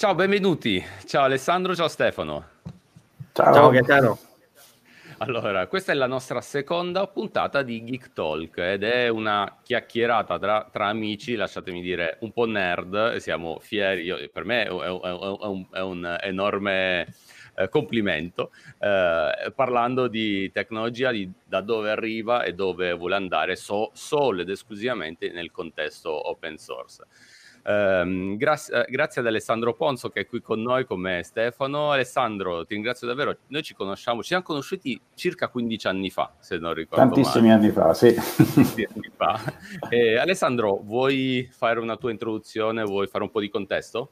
Ciao, benvenuti. Ciao Alessandro, ciao Stefano. Ciao, ciao Gaetano. Allora, questa è la nostra seconda puntata di Geek Talk ed è una chiacchierata tra, tra amici, lasciatemi dire, un po' nerd, siamo fieri, io, per me è, è, è, un, è un, enorme eh, complimento, eh, parlando di tecnologia, di da dove arriva e dove vuole andare so, solo ed esclusivamente nel contesto open source. Um, grazie, eh, grazie, ad Alessandro Ponzo che è qui con noi, con me Stefano. Alessandro, ti ringrazio davvero. Noi ci conosciamo, ci siamo conosciuti circa 15 anni fa, se non ricordo Tantissimi male. anni fa, sì. Anni fa. Eh, Alessandro, vuoi fare una tua introduzione? Vuoi fare un po' di contesto?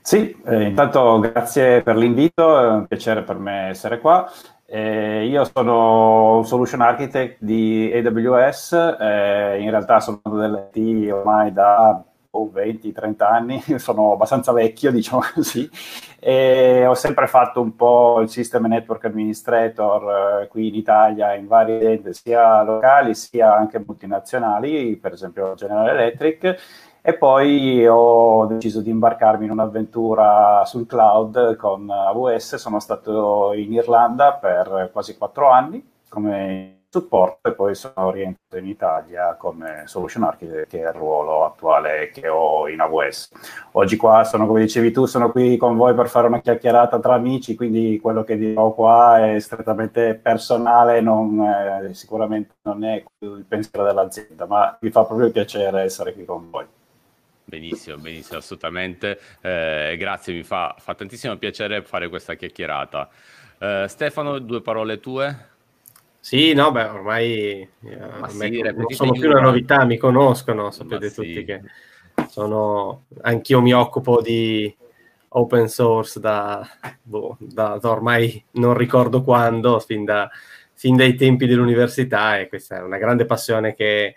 Sì, eh, intanto grazie per l'invito, è un piacere per me essere qua. Eh, io sono un solution architect di AWS, eh, in realtà sono dell'IT ormai da 20-30 anni, sono abbastanza vecchio, diciamo così, e ho sempre fatto un po' il System Network Administrator eh, qui in Italia in varie aziende, sia locali sia anche multinazionali, per esempio General Electric, e poi ho deciso di imbarcarmi in un'avventura sul cloud con AWS, sono stato in Irlanda per quasi quattro anni come supporto e poi sono rientrato in Italia come solution architect che è il ruolo attuale che ho in AWS. Oggi qua sono, come dicevi tu, sono qui con voi per fare una chiacchierata tra amici, quindi quello che dirò qua è strettamente personale, non, eh, sicuramente non è il pensiero dell'azienda, ma mi fa proprio piacere essere qui con voi. Benissimo, benissimo, assolutamente. Eh, grazie, mi fa, fa tantissimo piacere fare questa chiacchierata. Eh, Stefano, due parole tue? Sì, no, beh, ormai eh, sì, non sono più una novità, mi conoscono, sapete tutti sì. che sono, anch'io mi occupo di open source da, boh, da, da ormai non ricordo quando, fin, da, fin dai tempi dell'università e questa è una grande passione che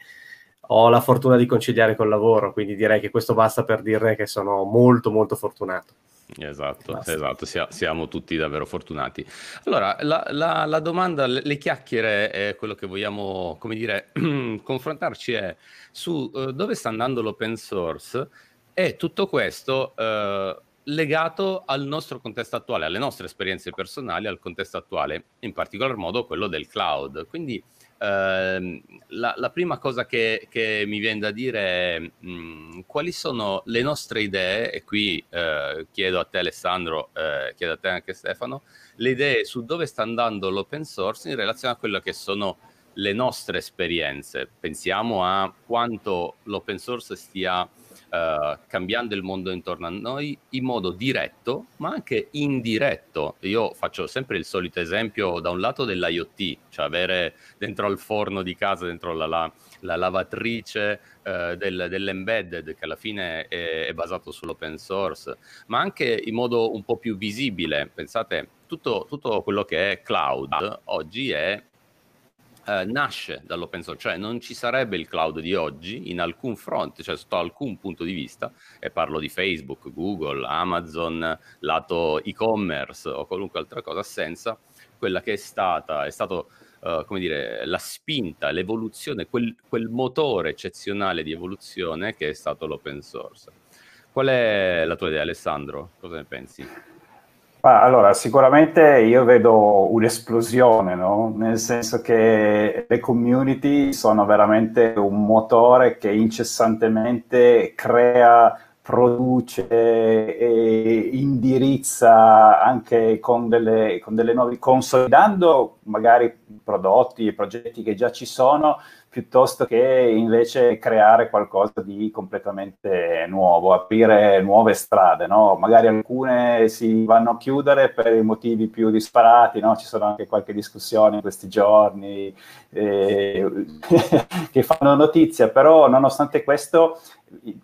ho la fortuna di conciliare col lavoro, quindi direi che questo basta per dire che sono molto molto fortunato. Esatto, esatto, siamo tutti davvero fortunati. Allora, la, la, la domanda, le, le, chiacchiere, è quello che vogliamo, come dire, confrontarci è su uh, dove sta andando l'open source e tutto questo uh, legato al nostro contesto attuale, alle nostre esperienze personali, al contesto attuale, in particolar modo quello del cloud. Quindi Uh, la, la, prima cosa che, che, mi viene da dire è mh, mm, quali sono le nostre idee, e qui uh, chiedo a te Alessandro, uh, chiedo a te anche Stefano, le idee su dove sta andando l'open source in relazione a quello che sono le nostre esperienze. Pensiamo a quanto l'open source stia uh, cambiando il mondo intorno a noi in modo diretto, ma anche indiretto. Io faccio sempre il solito esempio da un lato dell'IoT, cioè avere dentro al forno di casa, dentro la, la, la lavatrice uh, del, dell'embedded, che alla fine è, è basato sull'open source, ma anche in modo un po' più visibile. Pensate, tutto, tutto quello che è cloud oggi è eh, nasce dall'open source, cioè non ci sarebbe il cloud di oggi in alcun fronte, cioè sotto alcun punto di vista, e parlo di Facebook, Google, Amazon, lato e-commerce o qualunque altra cosa, senza quella che è stata, è stato uh, come dire, la spinta, l'evoluzione, quel, quel motore eccezionale di evoluzione che è stato l'open source. Qual è la tua idea, Alessandro? Cosa ne pensi? Ma allora, sicuramente io vedo un'esplosione, no? nel senso che le community sono veramente un motore che incessantemente crea, produce e indirizza anche con delle, con delle nuove, consolidando magari prodotti e progetti che già ci sono, piuttosto che invece creare qualcosa di completamente nuovo, aprire nuove strade, no? Magari alcune si vanno a chiudere per i motivi più disparati, no? Ci sono anche qualche discussione in questi giorni eh, che fanno notizia, però nonostante questo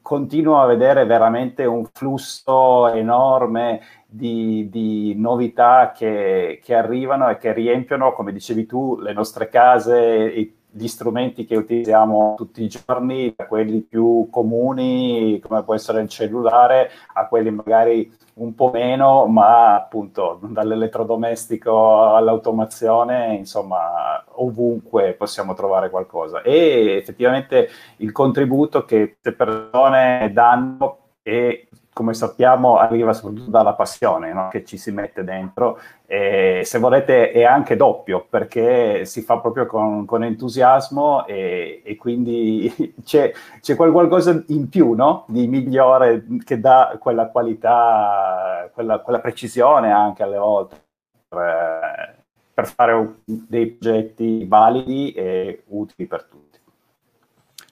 continuo a vedere veramente un flusso enorme di, di novità che, che, arrivano e che riempiono, come dicevi tu, le nostre case, i gli strumenti che utilizziamo tutti i giorni, da quelli più comuni, come può essere il cellulare, a quelli magari un po' meno, ma appunto dall'elettrodomestico all'automazione, insomma, ovunque possiamo trovare qualcosa. E effettivamente il contributo che queste persone danno è come sappiamo, arriva soprattutto dalla passione no? che ci si mette dentro e se volete è anche doppio perché si fa proprio con, con entusiasmo e, e quindi c'è, c'è, qualcosa in più no? di migliore che dà quella qualità, quella, quella precisione anche alle volte per, per fare dei progetti validi e utili per tutti.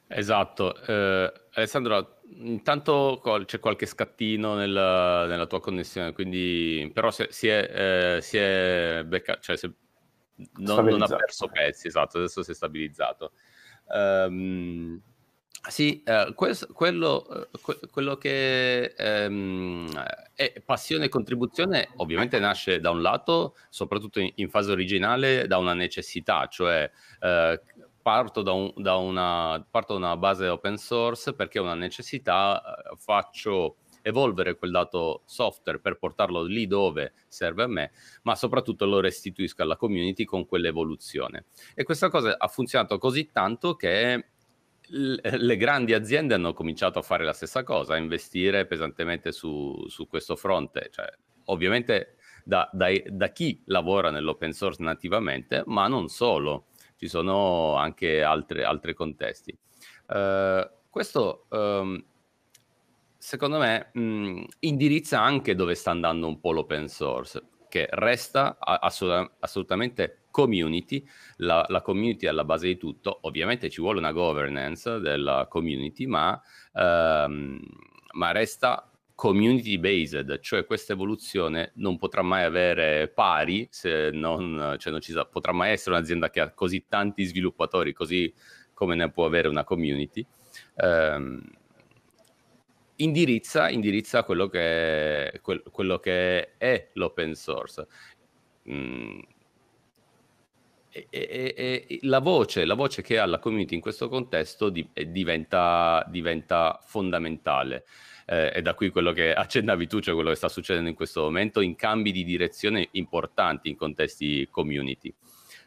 Esatto. Eh, Alessandro, intanto c'è qualche scattino nel, nella tua connessione, quindi però se, si è, eh, si è becca, cioè se, non, non, ha perso pezzi, esatto, adesso si è stabilizzato. Um, sì, eh, questo, quello, que, quello, che ehm, è passione e contribuzione ovviamente nasce da un lato, soprattutto in, in fase originale, da una necessità, cioè eh, parto da, un, da, una, parto da una base open source perché ho una necessità, eh, faccio evolvere quel dato software per portarlo lì dove serve a me, ma soprattutto lo restituisco alla community con quell'evoluzione. E questa cosa ha funzionato così tanto che le grandi aziende hanno cominciato a fare la stessa cosa, a investire pesantemente su, su questo fronte. Cioè, ovviamente da, da, da chi lavora nell'open source nativamente, ma non solo ci sono anche altre, altri contesti. Uh, questo um, secondo me mh, indirizza anche dove sta andando un po' l'open source, che resta assolut- assolutamente community, la, la, community è alla base di tutto, ovviamente ci vuole una governance della community, ma, um, ma resta community based, cioè questa evoluzione non potrà mai avere pari, se non, cioè non ci potrà mai essere un'azienda che ha così tanti sviluppatori, così come ne può avere una community. Um, indirizza, indirizza quello, che è, quel, quello che è l'open source. Mm. E, e, e, la, voce, la voce che ha la community in questo contesto di, diventa, diventa fondamentale eh, è da qui quello che accennavi tu, cioè quello che sta succedendo in questo momento, in cambi di direzione importanti in contesti community.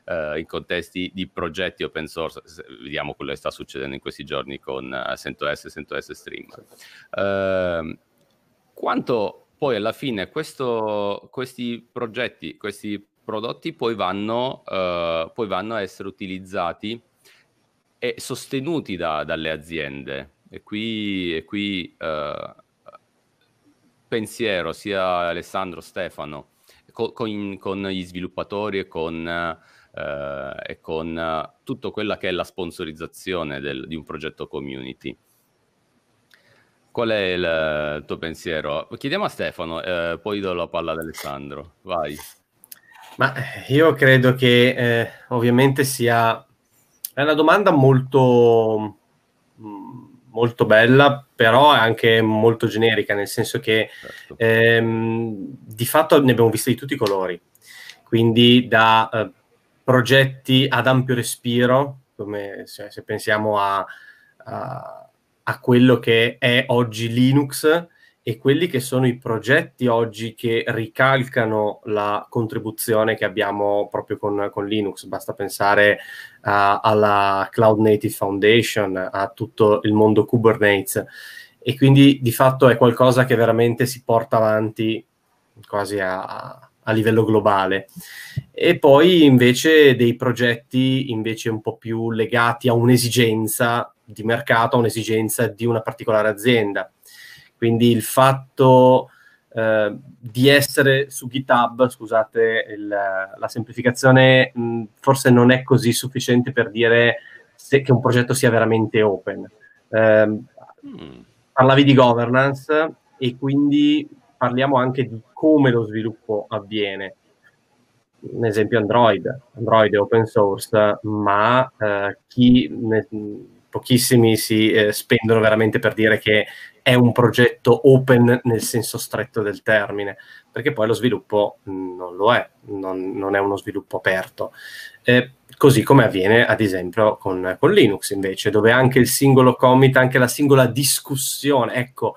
Uh, in contesti di progetti open source, vediamo quello che sta succedendo in questi giorni con uh, CentOS e CentOS Stream. Uh, quanto poi alla fine questo, questi progetti, questi prodotti poi vanno, uh, poi vanno a essere utilizzati e sostenuti da, dalle aziende e qui, e qui uh, pensiero sia Alessandro Stefano co- con, con, gli sviluppatori e con, uh, e con uh, tutto quella che è la sponsorizzazione del, di un progetto community. Qual è il, il tuo pensiero? Chiediamo a Stefano, eh, poi do la palla ad Alessandro. Vai. Ma io credo che eh, ovviamente sia è una domanda molto mm, molto bella, però è anche molto generica, nel senso che certo. ehm, di fatto ne abbiamo visti di tutti i colori, quindi da eh, progetti ad ampio respiro, come se, se pensiamo a, a, a, quello che è oggi Linux, e quelli che sono i progetti oggi che ricalcano la contribuzione che abbiamo proprio con, con Linux. Basta pensare uh, alla Cloud Native Foundation, a tutto il mondo Kubernetes. E quindi di fatto è qualcosa che veramente si porta avanti quasi a, a livello globale. E poi invece dei progetti invece un po' più legati a un'esigenza di mercato, a un'esigenza di una particolare azienda quindi il fatto eh, di essere su GitHub, scusate, il, la semplificazione mh, forse non è così sufficiente per dire se, che un progetto sia veramente open. Eh. Parlavi di governance e quindi parliamo anche di come lo sviluppo avviene. Un esempio Android, Android è open source, ma eh, chi ne, pochissimi si eh, spendono veramente per dire che è un progetto open nel senso stretto del termine, perché poi lo sviluppo non lo è, non, non è uno sviluppo aperto. Eh, così come avviene ad esempio con, con, Linux invece, dove anche il singolo commit, anche la singola discussione, ecco,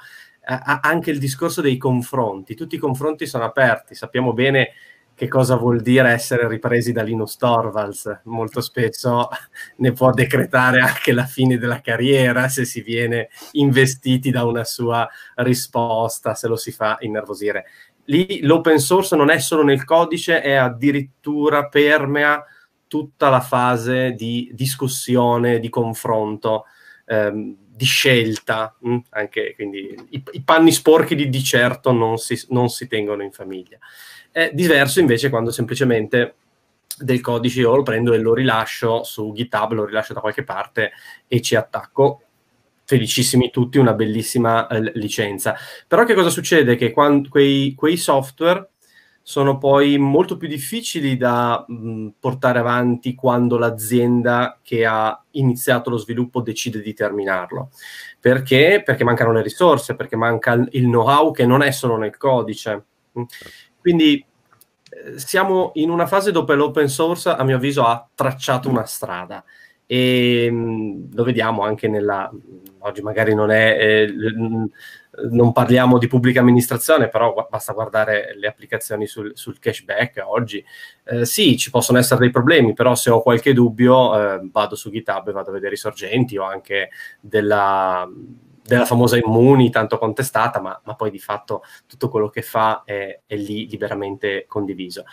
eh, anche il discorso dei confronti, tutti i confronti sono aperti, sappiamo bene che cosa vuol dire essere ripresi da Linus Torvalds. Molto spesso ne può decretare anche la fine della carriera se si viene investiti da una sua risposta, se lo si fa innervosire. Lì l'open source non è solo nel codice, è addirittura permea tutta la fase di discussione, di confronto, ehm, di scelta, mh? Mm, anche quindi i, i, panni sporchi di, di certo non si, non si tengono in famiglia. È diverso invece quando semplicemente del codice io lo prendo e lo rilascio su GitHub, lo rilascio da qualche parte e ci attacco. Felicissimi tutti, una bellissima eh, licenza. Però che cosa succede? Che quando, quei, quei software sono poi molto più difficili da mh, portare avanti quando l'azienda che ha iniziato lo sviluppo decide di terminarlo. Perché? Perché mancano le risorse, perché manca il know-how che non è solo nel codice. Quindi eh, siamo in una fase dove l'open source, a mio avviso, ha tracciato una strada e mh, lo vediamo anche nella oggi magari non è eh, non parliamo di pubblica amministrazione, però basta guardare le applicazioni sul, sul cashback oggi. Eh, sì, ci possono essere dei problemi, però se ho qualche dubbio eh, vado su GitHub e vado a vedere i sorgenti o anche della, della famosa Immuni, tanto contestata, ma, ma, poi di fatto tutto quello che fa è, è lì liberamente condiviso.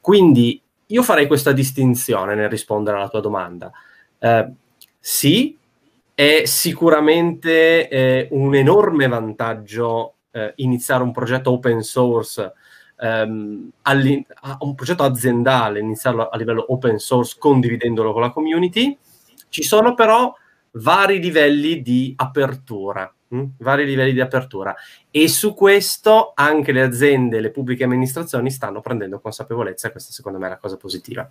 Quindi io farei questa distinzione nel rispondere alla tua domanda. Eh, sì, è sicuramente eh, un enorme vantaggio eh, iniziare un progetto open source, ehm, un progetto aziendale, iniziarlo a livello open source condividendolo con la community. Ci sono però vari livelli di apertura. Hm? vari livelli di apertura e su questo anche le aziende le pubbliche amministrazioni stanno prendendo consapevolezza e questa secondo me è la cosa positiva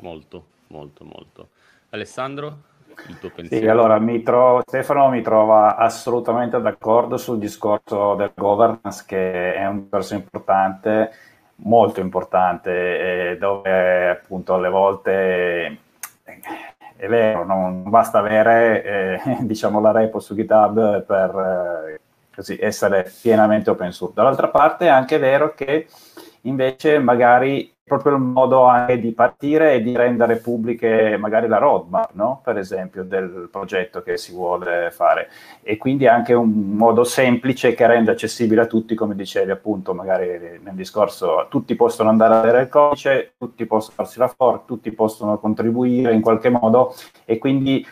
molto molto molto Alessandro il tuo pensiero. Sì, allora mi trovo, Stefano mi trova assolutamente d'accordo sul discorso del governance che è un discorso importante, molto importante, dove appunto alle volte è vero, non basta avere eh, diciamo la repo su GitHub per eh, essere pienamente open source. Dall'altra parte è anche vero che invece magari proprio il modo anche di partire e di rendere pubbliche magari la roadmap, no? per esempio, del progetto che si vuole fare. E quindi anche un modo semplice che rende accessibile a tutti, come dicevi appunto, magari nel discorso, tutti possono andare a vedere il codice, tutti possono farsi la fork, tutti possono contribuire in qualche modo e quindi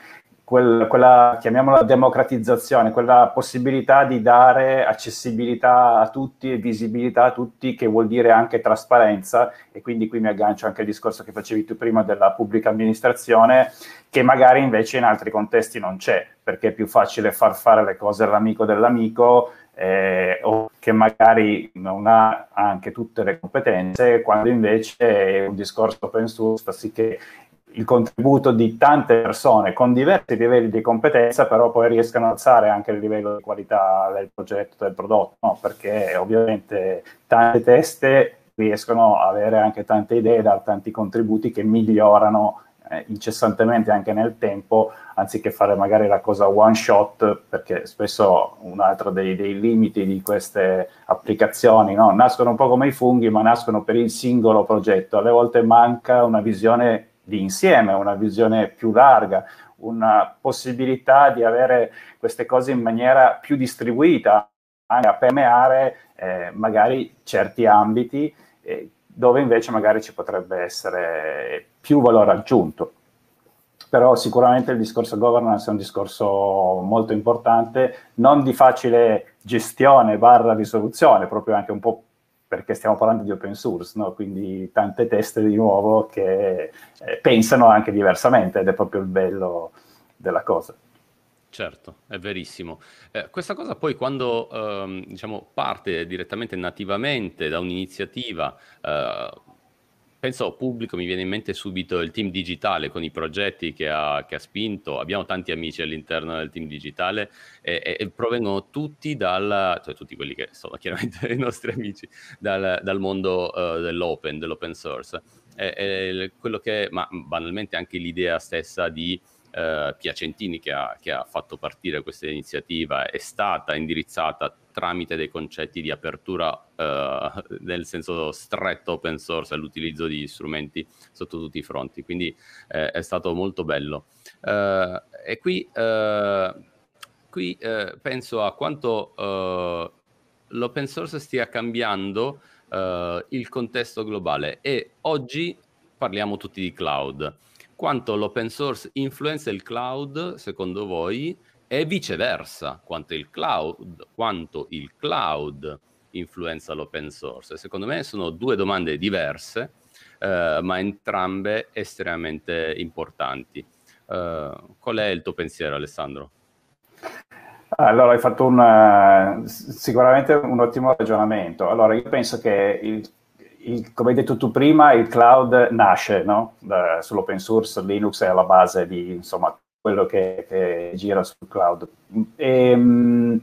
quel, quella, chiamiamola democratizzazione, quella possibilità di dare accessibilità a tutti e visibilità a tutti, che vuol dire anche trasparenza, e quindi qui mi aggancio anche al discorso che facevi tu prima della pubblica amministrazione, che magari invece in altri contesti non c'è, perché è più facile far fare le cose all'amico dell'amico, eh, o che magari non ha anche tutte le competenze, quando invece è un discorso open source, sì che il contributo di tante persone con diversi livelli di competenza, però poi riescano ad alzare anche il livello di qualità del progetto, del prodotto, no? perché ovviamente tante teste riescono ad avere anche tante idee, dare tanti contributi che migliorano eh, incessantemente anche nel tempo, anziché fare magari la cosa one shot, perché spesso un altro dei, dei limiti di queste applicazioni no? nascono un po' come i funghi, ma nascono per il singolo progetto. Alle volte manca una visione di insieme, una visione più larga, una possibilità di avere queste cose in maniera più distribuita, anche a permeare eh, magari certi ambiti eh, dove invece magari ci potrebbe essere più valore aggiunto. Però sicuramente il discorso governance è un discorso molto importante, non di facile gestione barra risoluzione, proprio anche un po' perché stiamo parlando di open source, no? quindi tante teste di nuovo che eh, pensano anche diversamente ed è proprio il bello della cosa. Certo, è verissimo. Eh, questa cosa poi quando ehm, diciamo, parte direttamente nativamente da un'iniziativa eh, penso pubblico, mi viene in mente subito il team digitale con i progetti che ha, che ha spinto. Abbiamo tanti amici all'interno del team digitale e, e, e provengono tutti dal, cioè tutti quelli che sono chiaramente i nostri amici, dal, dal mondo uh, dell'open, dell'open source. E, quello che, ma banalmente anche l'idea stessa di uh, Piacentini che ha, che ha fatto partire questa iniziativa è stata indirizzata tramite dei concetti di apertura uh, nel senso stretto open source e l'utilizzo di strumenti sotto tutti i fronti. Quindi eh, è stato molto bello. Uh, e qui, uh, qui penso a quanto l'open source stia cambiando il contesto globale e oggi parliamo tutti di cloud. Quanto l'open source influenza il cloud, secondo voi, e viceversa, quanto il cloud, quanto il cloud influenza l'open source. Secondo me sono due domande diverse, eh, ma entrambe estremamente importanti. Eh, qual è il tuo pensiero, Alessandro? Allora, hai fatto un, sicuramente un ottimo ragionamento. Allora, io penso che, il, il, come hai detto tu prima, il cloud nasce no? da, sull'open source, Linux è alla base di insomma, quello che, che gira sul cloud. E, mh,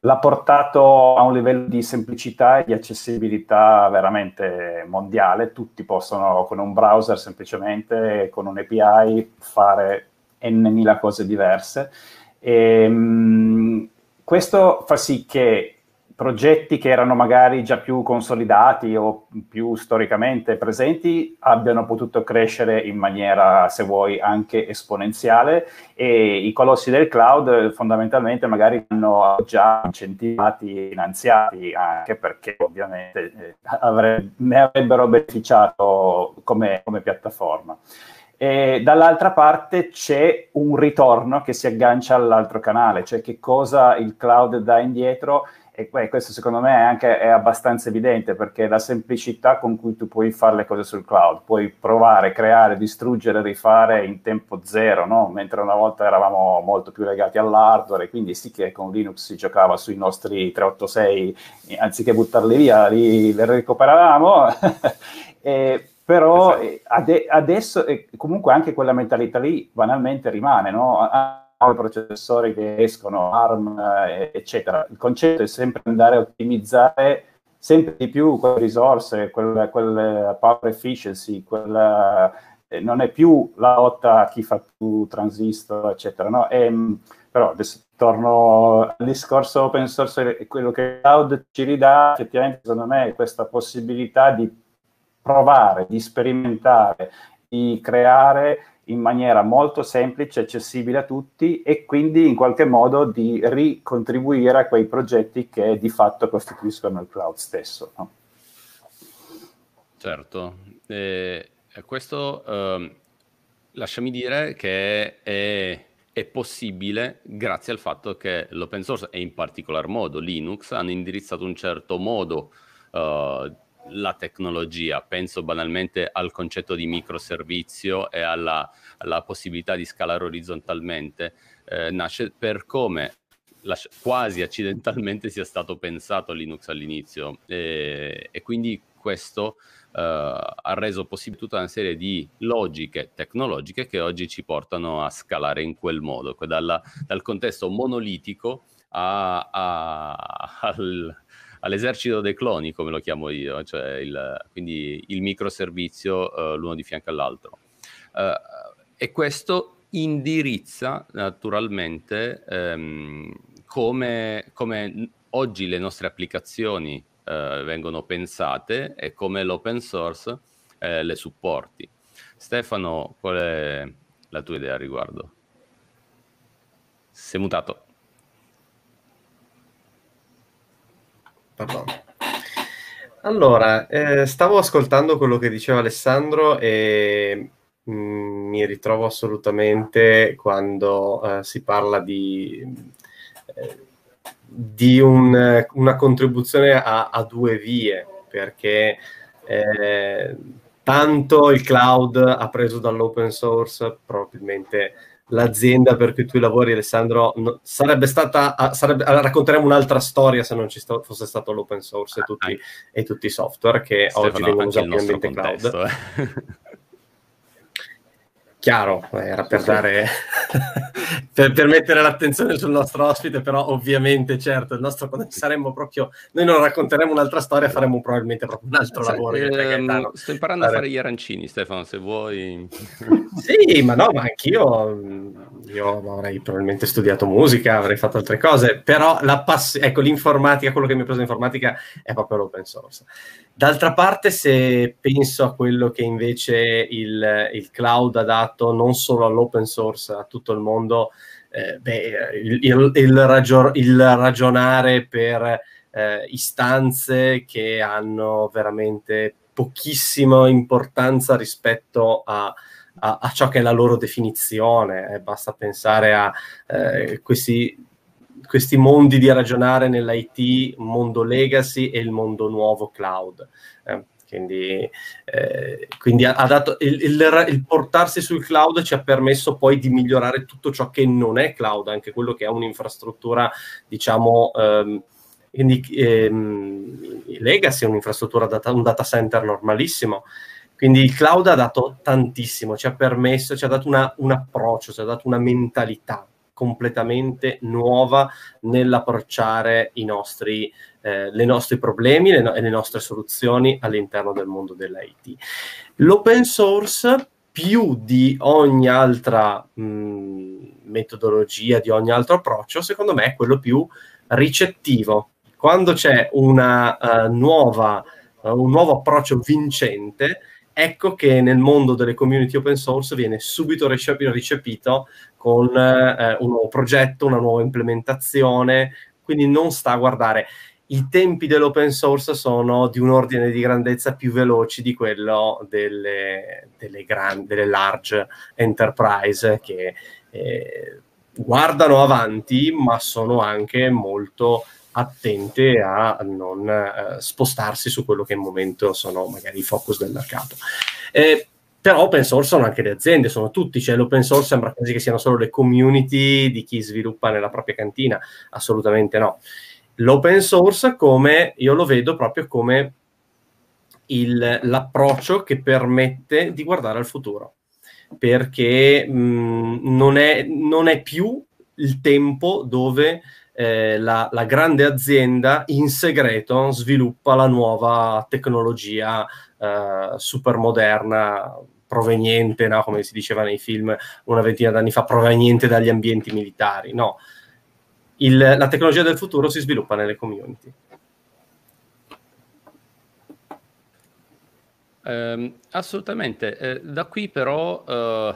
l'ha portato a un livello di semplicità e di accessibilità veramente mondiale. Tutti possono con un browser semplicemente, con un API, fare n mila cose diverse. E, mh, questo fa sì che progetti che erano magari già più consolidati o più storicamente presenti abbiano potuto crescere in maniera, se vuoi, anche esponenziale e i colossi del cloud fondamentalmente magari hanno già incentivati, finanziati, anche perché ovviamente eh, avre- ne avrebbero beneficiato come, come piattaforma. E dall'altra parte c'è un ritorno che si aggancia all'altro canale, cioè che cosa il cloud dà indietro e beh, questo secondo me è anche è abbastanza evidente perché la semplicità con cui tu puoi fare le cose sul cloud, puoi provare, creare, distruggere, rifare in tempo zero, no? mentre una volta eravamo molto più legati all'hardware quindi sì che con Linux si giocava sui nostri 386, anziché buttarli via, li, li recuperavamo. e, però esatto. ade- adesso comunque anche quella mentalità lì banalmente rimane, no? Nuovi processori che escono, ARM, eh, eccetera. Il concetto è sempre andare a ottimizzare sempre di più quelle risorse, quel, quel power efficiency, quel, eh, non è più la lotta a chi fa più transistor, eccetera. No? E, ehm, però adesso torno al discorso open source, quello che cloud ci ridà effettivamente secondo me è questa possibilità di provare, di sperimentare, di creare in maniera molto semplice, accessibile a tutti e quindi in qualche modo di ricontribuire a quei progetti che di fatto costituiscono il cloud stesso. No? Certo, e questo eh, lasciami dire che è, è, possibile grazie al fatto che l'open source e in particolar modo Linux hanno indirizzato un certo modo uh, la tecnologia, penso banalmente al concetto di microservizio e alla, alla possibilità di scalare orizzontalmente, eh, nasce per come la, quasi accidentalmente sia stato pensato Linux all'inizio. E, e quindi questo uh, ha reso possibile tutta una serie di logiche tecnologiche che oggi ci portano a scalare in quel modo, dalla, dal contesto monolitico a, a, al, all'esercito dei cloni, come lo chiamo io, cioè il, quindi il microservizio uh, l'uno di fianco all'altro. Uh, e questo indirizza naturalmente um, come, come, oggi le nostre applicazioni uh, vengono pensate e come l'open source le supporti. Stefano, qual è la tua idea a riguardo? Sei mutato. Pardon. Allora, eh, stavo ascoltando quello che diceva Alessandro e mh, mm, mi ritrovo assolutamente quando eh, si parla di, eh, di un, una contribuzione a, a, due vie, perché eh, tanto il cloud ha preso dall'open source, probabilmente l'azienda per cui tu lavori, Alessandro, no, sarebbe stata, sarebbe, racconteremo un'altra storia se non ci sto, fosse stato l'open source e tutti, ah, e tutti i software che Stefano, oggi vengono usati in ambiente cloud. Eh. Chiaro, era per dare, per, per, mettere l'attenzione sul nostro ospite, però ovviamente, certo, il nostro, saremmo proprio, noi non racconteremo un'altra storia, faremo probabilmente proprio un altro Sai, lavoro. Ehm, sto imparando a fare gli arancini, Stefano, se vuoi. sì, ma no, ma anch'io, io avrei probabilmente studiato musica, avrei fatto altre cose, però la pass- ecco, l'informatica, quello che mi ha preso l'informatica è proprio l'open source. D'altra parte, se penso a quello che invece il, il cloud ha dato non solo all'open source, a tutto il mondo, eh, beh, il, il, il, ragion- il, ragionare per eh, istanze che hanno veramente pochissima importanza rispetto a, a, a, ciò che è la loro definizione. Eh, basta pensare a eh, questi, questi mondi di ragionare nell'IT, mondo legacy e il mondo nuovo cloud. Eh, quindi, eh, quindi ha, dato il, il, il, portarsi sul cloud ci ha permesso poi di migliorare tutto ciò che non è cloud, anche quello che è un'infrastruttura, diciamo, ehm, quindi ehm, Legacy un'infrastruttura data, un data center normalissimo. Quindi il cloud ha dato tantissimo, ci ha permesso, ci ha dato una, un approccio, ci ha dato una mentalità completamente nuova nell'approcciare i nostri, eh, le nostri problemi le e le nostre soluzioni all'interno del mondo dell'IT. L'open source più di ogni altra mh, metodologia, di ogni altro approccio, secondo me è quello più ricettivo. Quando c'è una uh, nuova, uh, un nuovo approccio vincente, ecco che nel mondo delle community open source viene subito ricepito con eh, un nuovo progetto, una nuova implementazione, quindi non sta a guardare. I tempi dell'open source sono di un ordine di grandezza più veloci di quello delle, delle, gran, delle large enterprise che eh, guardano avanti, ma sono anche molto attente a non eh, spostarsi su quello che in momento sono magari i focus del mercato. Eh, però open source sono anche le aziende, sono tutti, cioè l'open source sembra quasi che siano solo le community di chi sviluppa nella propria cantina, assolutamente no. L'open source come io lo vedo proprio come il, l'approccio che permette di guardare al futuro, perché mh, non, è, non è più il tempo dove eh, la, la, grande azienda in segreto sviluppa la nuova tecnologia eh, super moderna proveniente, no? come si diceva nei film una ventina d'anni fa, proveniente dagli ambienti militari. No, Il, la tecnologia del futuro si sviluppa nelle community. Eh, assolutamente. Da qui però eh,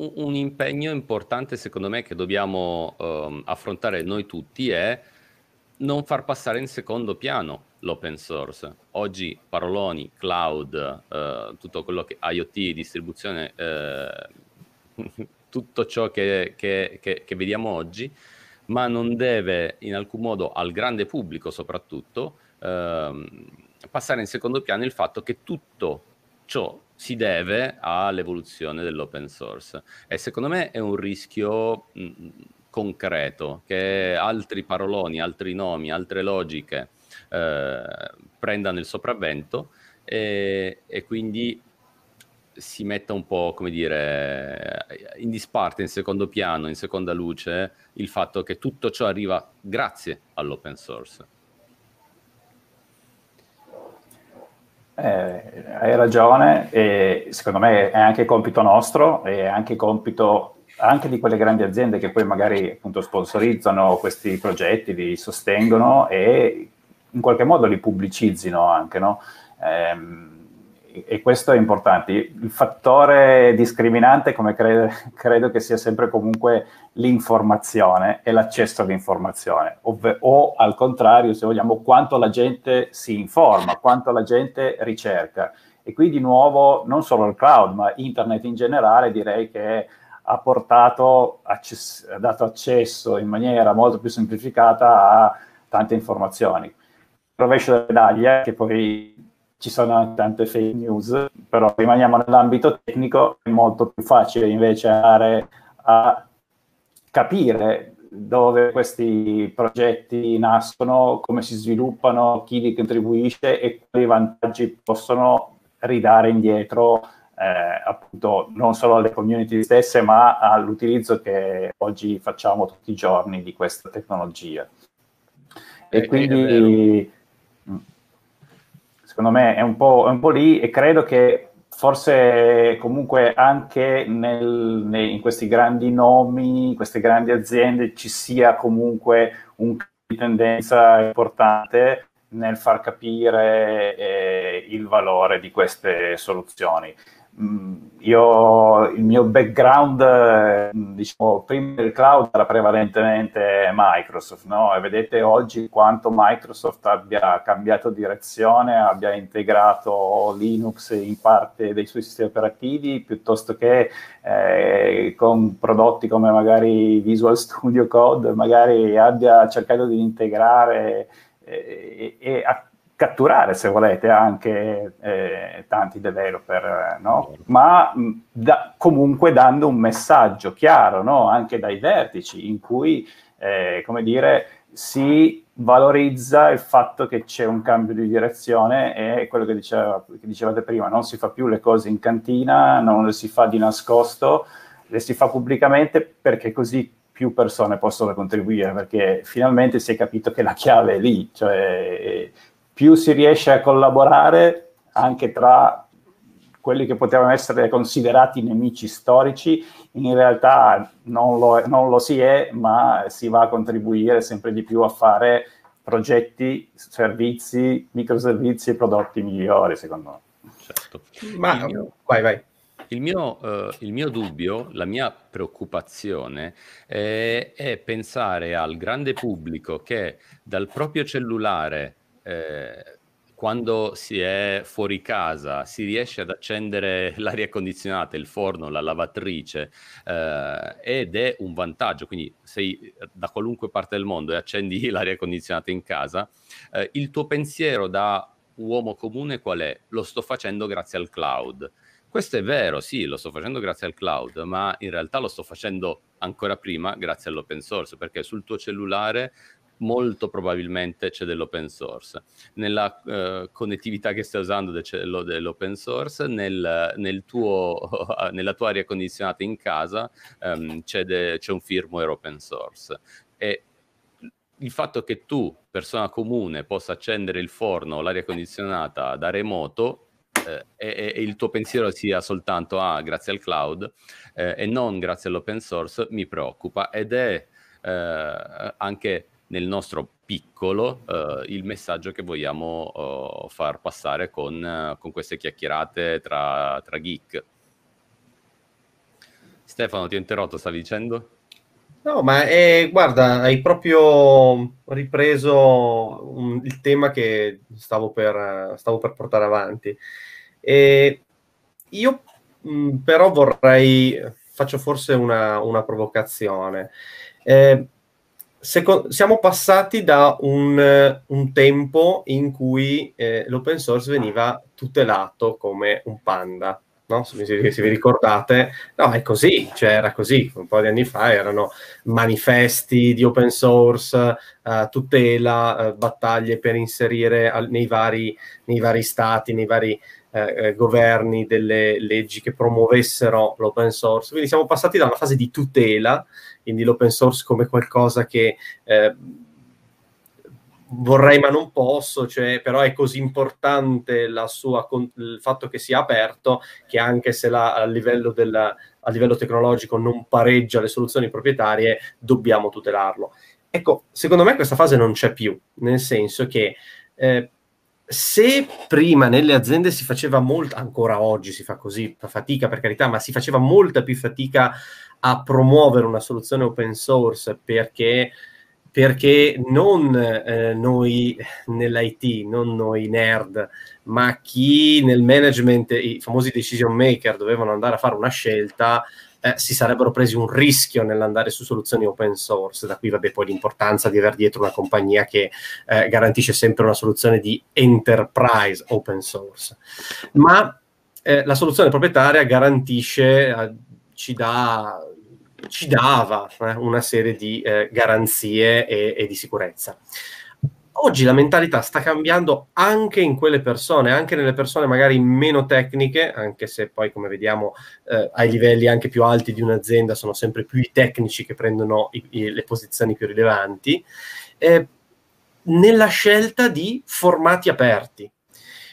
un impegno importante secondo me che dobbiamo um, affrontare noi tutti è non far passare in secondo piano l'open source. Oggi paroloni, cloud, uh, tutto quello che IoT, distribuzione, uh, tutto ciò che, che, che, che, vediamo oggi, ma non deve in alcun modo al grande pubblico soprattutto uh, passare in secondo piano il fatto che tutto ciò si deve all'evoluzione dell'open source e secondo me è un rischio mh, concreto che altri paroloni, altri nomi, altre logiche eh, prendano il sopravvento e, e, quindi si metta un po', come dire, in disparte, in secondo piano, in seconda luce, il fatto che tutto ciò arriva grazie all'open source. Eh, hai ragione e secondo me è anche compito nostro e anche compito anche di quelle grandi aziende che poi magari appunto sponsorizzano questi progetti, li sostengono e in qualche modo li pubblicizzino anche, no? Eh, e questo è importante. Il fattore discriminante, come credo, credo che sia sempre comunque l'informazione e l'accesso all'informazione, ov- o al contrario, se vogliamo, quanto la gente si informa, quanto la gente ricerca. E qui di nuovo non solo il cloud, ma internet in generale direi che ha portato, access- ha dato accesso in maniera molto più semplificata a tante informazioni. Il rovescio della medaglia, che poi ci sono anche tante fake news, però rimaniamo nell'ambito tecnico, è molto più facile invece andare a capire dove questi progetti nascono, come si sviluppano, chi li contribuisce e quali vantaggi possono ridare indietro eh, appunto non solo alle community stesse, ma all'utilizzo che oggi facciamo tutti i giorni di questa tecnologia. E eh, quindi secondo me è un, po', è un po' lì e credo che forse comunque anche nel, nei, in questi grandi nomi, in queste grandi aziende ci sia comunque un di tendenza importante nel far capire eh, il valore di queste soluzioni. Mm, io, il mio background, eh, diciamo, prima del cloud era prevalentemente Microsoft, no? E vedete oggi quanto Microsoft abbia cambiato direzione, abbia integrato Linux in parte dei suoi sistemi operativi, piuttosto che eh, con prodotti come magari Visual Studio Code, magari abbia cercato di integrare eh, e, e catturare, se volete, anche eh, tanti developer, no? ma da, comunque dando un messaggio chiaro no? anche dai vertici in cui, eh, come dire, si valorizza il fatto che c'è un cambio di direzione e quello che, diceva, che dicevate prima, non si fa più le cose in cantina, non le si fa di nascosto, le si fa pubblicamente perché così più persone possono contribuire, perché finalmente si è capito che la chiave è lì, cioè più si riesce a collaborare anche tra quelli che potevano essere considerati nemici storici, in realtà non lo, non lo, si è, ma si va a contribuire sempre di più a fare progetti, servizi, microservizi e prodotti migliori, secondo me. Certo. Ma, mio, vai, vai. Il mio, uh, il mio, dubbio, la mia preoccupazione è, è pensare al grande pubblico che dal proprio cellulare eh, quando si è fuori casa si riesce ad accendere l'aria condizionata, il forno, la lavatrice eh, ed è un vantaggio, quindi sei da qualunque parte del mondo e accendi l'aria condizionata in casa, eh, il tuo pensiero da uomo comune qual è? Lo sto facendo grazie al cloud. Questo è vero, sì, lo sto facendo grazie al cloud, ma in realtà lo sto facendo ancora prima grazie all'open source, perché sul tuo cellulare molto probabilmente c'è dell'open source. Nella uh, connettività che stai usando c'è dell'open source, nel, nel tuo, nella tua aria condizionata in casa um, c'è, de, c'è, un firmware open source. E il fatto che tu, persona comune, possa accendere il forno o l'aria condizionata da remoto eh, e, e, il tuo pensiero sia soltanto ah, grazie al cloud eh, e non grazie all'open source mi preoccupa ed è eh, anche nel nostro piccolo uh, il messaggio che vogliamo uh, far passare con, uh, con, queste chiacchierate tra, tra geek. Stefano, ti ho interrotto, stavi dicendo? No, ma è, guarda, hai proprio ripreso un, il tema che stavo per, stavo per portare avanti. E io mh, però vorrei, faccio forse una, una provocazione. Eh, Seco- siamo passati da un, un, tempo in cui eh, l'open source veniva tutelato come un panda. No? Se, se, se, vi ricordate, no, è così, cioè era così, un po' di anni fa erano manifesti di open source, uh, tutela, uh, battaglie per inserire al, nei, vari, nei, vari, stati, nei vari uh, governi delle leggi che promuovessero l'open source. Quindi siamo passati da una fase di tutela quindi l'open source come qualcosa che eh, vorrei ma non posso, cioè, però è così importante sua, il fatto che sia aperto che anche se la, a, livello della, a livello tecnologico non pareggia le soluzioni proprietarie, dobbiamo tutelarlo. Ecco, secondo me questa fase non c'è più, nel senso che eh, se prima nelle aziende si faceva molto, ancora oggi si fa così, fa fatica per carità, ma si faceva molta più fatica a promuovere una soluzione open source perché, perché non eh, noi nell'IT, non noi nerd, ma chi nel management, i famosi decision maker dovevano andare a fare una scelta, eh, si sarebbero presi un rischio nell'andare su soluzioni open source. Da qui vabbè poi l'importanza di avere dietro una compagnia che eh, garantisce sempre una soluzione di enterprise open source. Ma eh, la soluzione proprietaria garantisce, eh, ci dà ci dava eh, una serie di eh, garanzie e, e, di sicurezza. oggi la mentalità sta cambiando anche in quelle persone, anche nelle persone magari meno tecniche, anche se poi come vediamo eh, ai livelli anche più alti di un'azienda sono sempre più i tecnici che prendono i, i, le posizioni più rilevanti, eh, nella scelta di formati aperti.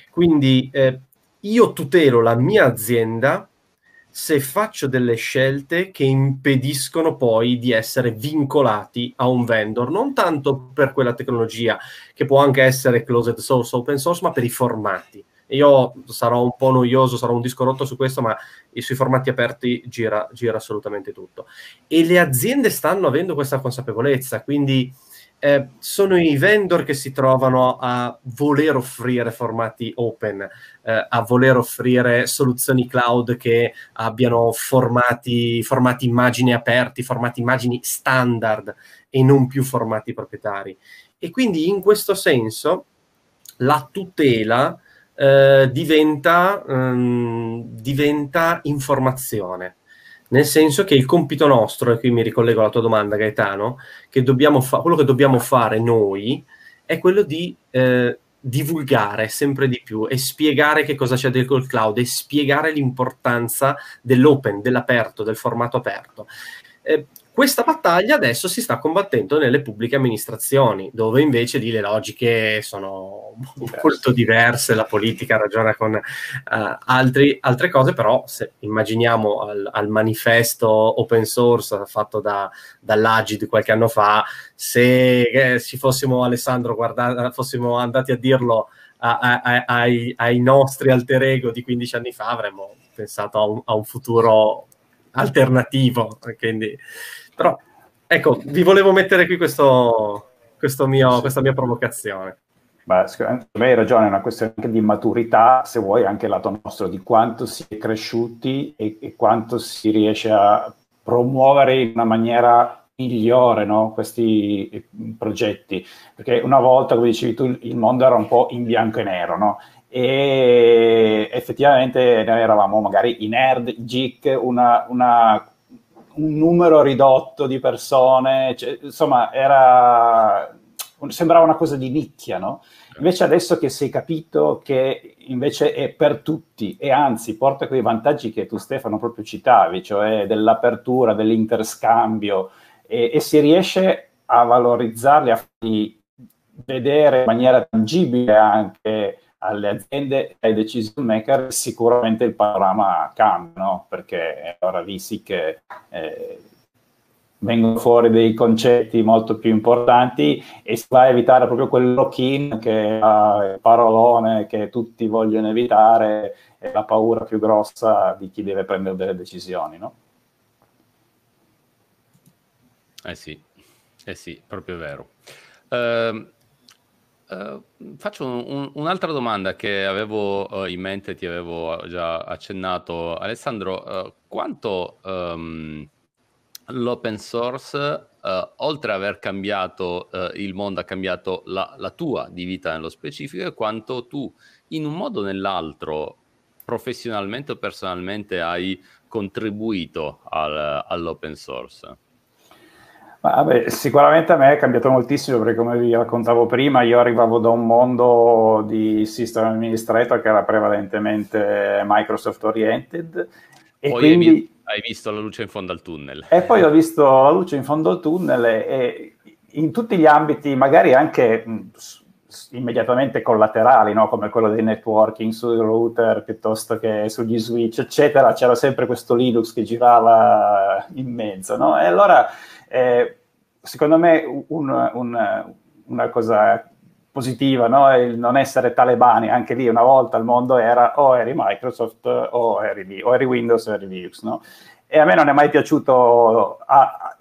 Quindi eh, io tutelo la mia azienda se faccio delle scelte che impediscono poi di essere vincolati a un vendor, non tanto per quella tecnologia che può anche essere closed source, open source, ma per i formati. Io sarò un po' noioso, sarò un disco rotto su questo, ma sui formati aperti gira, gira assolutamente tutto. E le aziende stanno avendo questa consapevolezza, quindi eh, sono i vendor che si trovano a voler offrire formati open, eh, a voler offrire soluzioni cloud che abbiano formati, formati immagini aperti, formati immagini standard e non più formati proprietari. E quindi in questo senso la tutela eh, diventa, um, diventa informazione nel senso che il compito nostro, e qui mi ricollego alla tua domanda Gaetano, che fa- quello che dobbiamo fare noi è quello di eh, divulgare sempre di più e spiegare che cosa c'è del cloud e spiegare l'importanza dell'open, dell'aperto, del formato aperto. Eh, questa battaglia adesso si sta combattendo nelle pubbliche amministrazioni, dove invece lì le logiche sono Diverse. molto diverse, la politica ragiona con uh, altri, altre cose, però se immaginiamo al, al manifesto open source fatto da, dall'Agid qualche anno fa, se eh, ci fossimo Alessandro, guarda, fossimo andati a dirlo a, a, ai, ai, nostri alter ego di 15 anni fa, avremmo pensato a un, a un futuro alternativo. Quindi però, ecco, vi volevo mettere qui questo, questo mio, questa mia provocazione. Beh, sicuramente hai ragione, è una questione anche di maturità, se vuoi, anche lato nostro, di quanto si è cresciuti e, e quanto si riesce a promuovere in una maniera migliore no? questi eh, progetti. Perché una volta, come dicevi tu, il mondo era un po' in bianco e nero, no? E effettivamente noi eravamo magari i nerd, i geek, una, una un numero ridotto di persone, cioè, insomma, era, sembrava una cosa di nicchia, no? Invece adesso che è capito che invece è per tutti e anzi porta quei vantaggi che tu Stefano proprio citavi, cioè dell'apertura, dell'interscambio e, e si riesce a valorizzarli, a farli vedere in maniera tangibile anche alle aziende e ai decision maker sicuramente il panorama cambia, no? perché ora lì sì che eh, vengono fuori dei concetti molto più importanti e si va a evitare proprio quel lock-in che è il parolone che tutti vogliono evitare è la paura più grossa di chi deve prendere delle decisioni, no? Eh sì, eh sì, proprio vero. Uh, Uh, faccio un, un'altra domanda che avevo uh, in mente, ti avevo già accennato, Alessandro. Uh, quanto um, l'open source, oltre ad aver cambiato il mondo, ha cambiato la, la, tua di vita nello specifico e quanto tu, in un modo o nell'altro, professionalmente o personalmente, hai contribuito al, all'open source? Vabbè, sicuramente a me è cambiato moltissimo perché come vi raccontavo prima io arrivavo da un mondo di system administrator che era prevalentemente Microsoft oriented e poi quindi... hai visto la luce in fondo al tunnel. E poi ho visto la luce in fondo al tunnel e, in tutti gli ambiti, magari anche immediatamente collaterali, no? come quello dei networking sui router piuttosto che sugli switch, eccetera, c'era sempre questo Linux che girava in mezzo. No? E allora eh, secondo me un, un, una cosa positiva, no? il non essere talebani, anche lì una volta il mondo era o eri Microsoft o eri, o eri Windows o eri Linux, no? e a me non è mai piaciuto a, a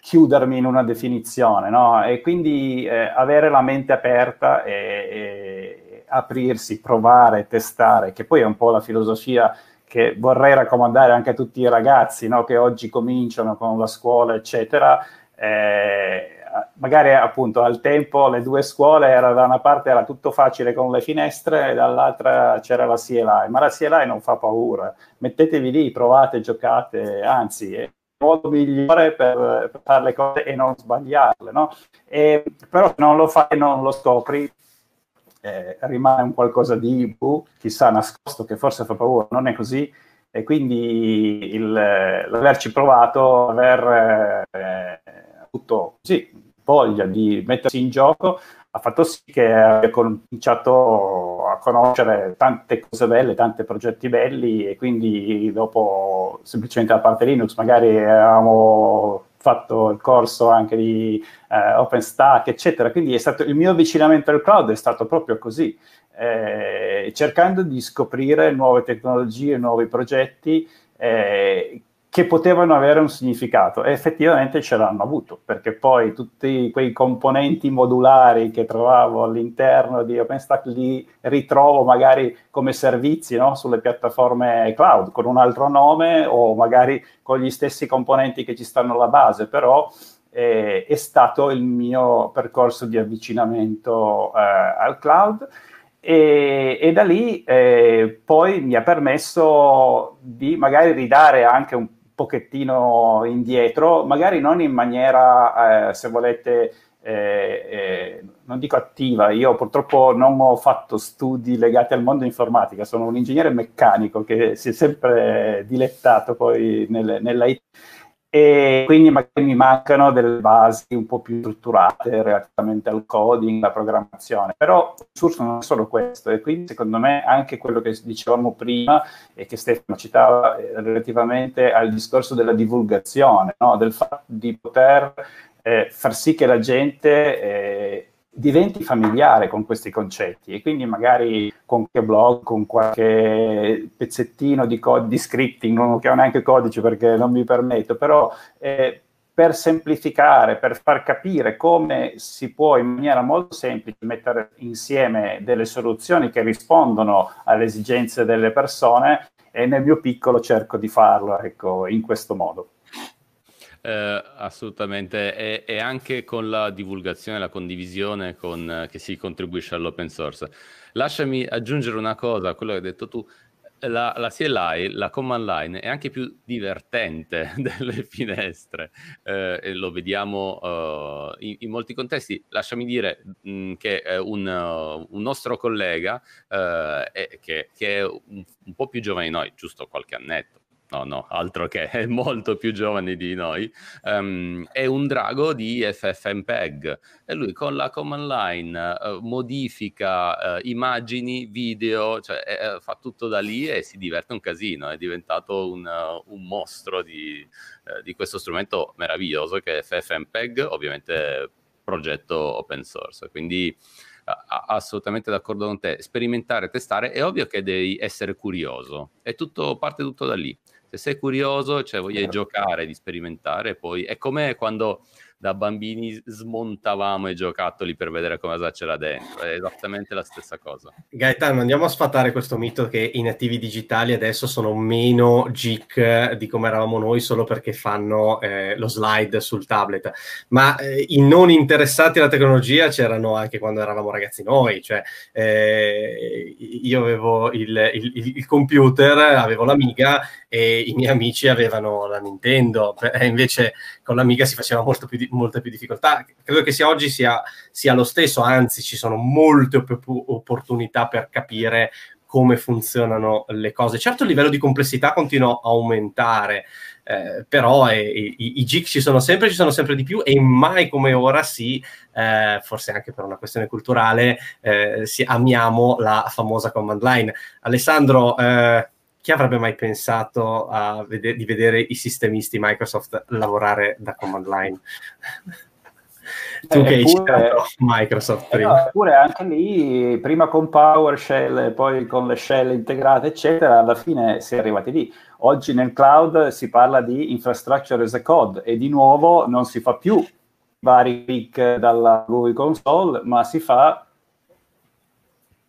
chiudermi in una definizione, no? e quindi eh, avere la mente aperta e, e aprirsi, provare, testare, che poi è un po' la filosofia che vorrei raccomandare anche a tutti i ragazzi no, che oggi cominciano con la scuola, eccetera. Eh, magari appunto al tempo le due scuole era da una parte era tutto facile con le finestre e dall'altra c'era la CLI, ma la CLI non fa paura. Mettetevi lì, provate, giocate, anzi, è modo migliore per, per, fare le cose e non sbagliarle, no? E, però se non lo fai, non lo scopri, eh, rimane un qualcosa di, uh, chissà, nascosto, che forse fa paura, non è così, e quindi il, l'averci provato, aver eh, avuto sì, voglia di mettersi in gioco, ha fatto sì che abbia cominciato a conoscere tante cose belle, tanti progetti belli e quindi dopo semplicemente la parte Linux magari avevamo fatto il corso anche di eh, OpenStack, eccetera. Quindi stato, il mio avvicinamento al cloud è stato proprio così, eh, cercando di scoprire nuove tecnologie, nuovi progetti eh, che potevano avere un significato e effettivamente ce l'hanno avuto, perché poi tutti quei componenti modulari che trovavo all'interno di OpenStack li ritrovo magari come servizi no? sulle piattaforme cloud con un altro nome o magari con gli stessi componenti che ci stanno alla base, però eh, è stato il mio percorso di avvicinamento eh, al cloud. E, e, da lì eh, poi mi ha permesso di magari ridare anche un pochettino indietro, magari non in maniera, eh, se volete, eh, eh, non dico attiva, io purtroppo non ho fatto studi legati al mondo informatica, sono un ingegnere meccanico che si è sempre dilettato poi nel, nell'IT e quindi magari mi mancano delle basi un po' più strutturate relativamente al coding, alla programmazione, però il source non è solo questo e quindi secondo me anche quello che dicevamo prima e che Stefano citava eh, relativamente al discorso della divulgazione, no? del fatto di poter eh, far sì che la gente eh, diventi familiare con questi concetti e quindi magari con qualche blog, con qualche pezzettino di, code, di scripting, non chiamo neanche codice perché non mi permetto, però eh, per semplificare, per far capire come si può in maniera molto semplice mettere insieme delle soluzioni che rispondono alle esigenze delle persone e nel mio piccolo cerco di farlo ecco, in questo modo. Eh, assolutamente, e, e, anche con la divulgazione, la condivisione con, eh, che si contribuisce all'open source. Lasciami aggiungere una cosa a quello che hai detto tu. La, la CLI, la command line, è anche più divertente delle finestre eh, e lo vediamo uh, in, in, molti contesti. Lasciami dire mh, mm, che un, uh, un, nostro collega è, che, che, è un, un po' più giovane di noi, giusto qualche annetto, no, no, altro che è molto più giovane di noi, um, è un drago di FFmpeg e lui con la command line uh, modifica uh, immagini, video, cioè eh, fa tutto da lì e si diverte un casino, è diventato un, uh, un mostro di, di, questo strumento meraviglioso che è FFmpeg, ovviamente progetto open source, quindi assolutamente d'accordo con te. Sperimentare, testare, è ovvio che devi essere curioso, è tutto, parte tutto da lì se sei curioso, cioè voglia di giocare, di sperimentare, poi è come quando da bambini smontavamo i giocattoli per vedere cosa c'era dentro, è esattamente la stessa cosa. Gaetano, andiamo a sfatare questo mito che i nativi digitali adesso sono meno geek di come eravamo noi solo perché fanno eh, lo slide sul tablet, ma eh, i non interessati alla tecnologia c'erano anche quando eravamo ragazzi noi, cioè eh, io avevo il, il, il computer, avevo l'Amiga e i miei amici avevano la Nintendo, invece con l'Amiga si faceva molto più di, molte più difficoltà. Credo che sia oggi sia, sia lo stesso, anzi ci sono molte più opportunità per capire come funzionano le cose. Certo il livello di complessità continua a aumentare, eh, però eh, i, geek ci sono sempre, ci sono sempre di più e mai come ora sì, eh, forse anche per una questione culturale, eh, si, amiamo la famosa command line. Alessandro, eh, chi avrebbe mai pensato vede- di vedere i sistemisti Microsoft lavorare da command line? tu eh, che hai citato Microsoft prima. No, eppure anche lì, prima con PowerShell poi con le shell integrate, eccetera, alla fine si è arrivati lì. Oggi nel cloud si parla di infrastructure as a code e di nuovo non si fa più vari click dalla Google Console, ma si fa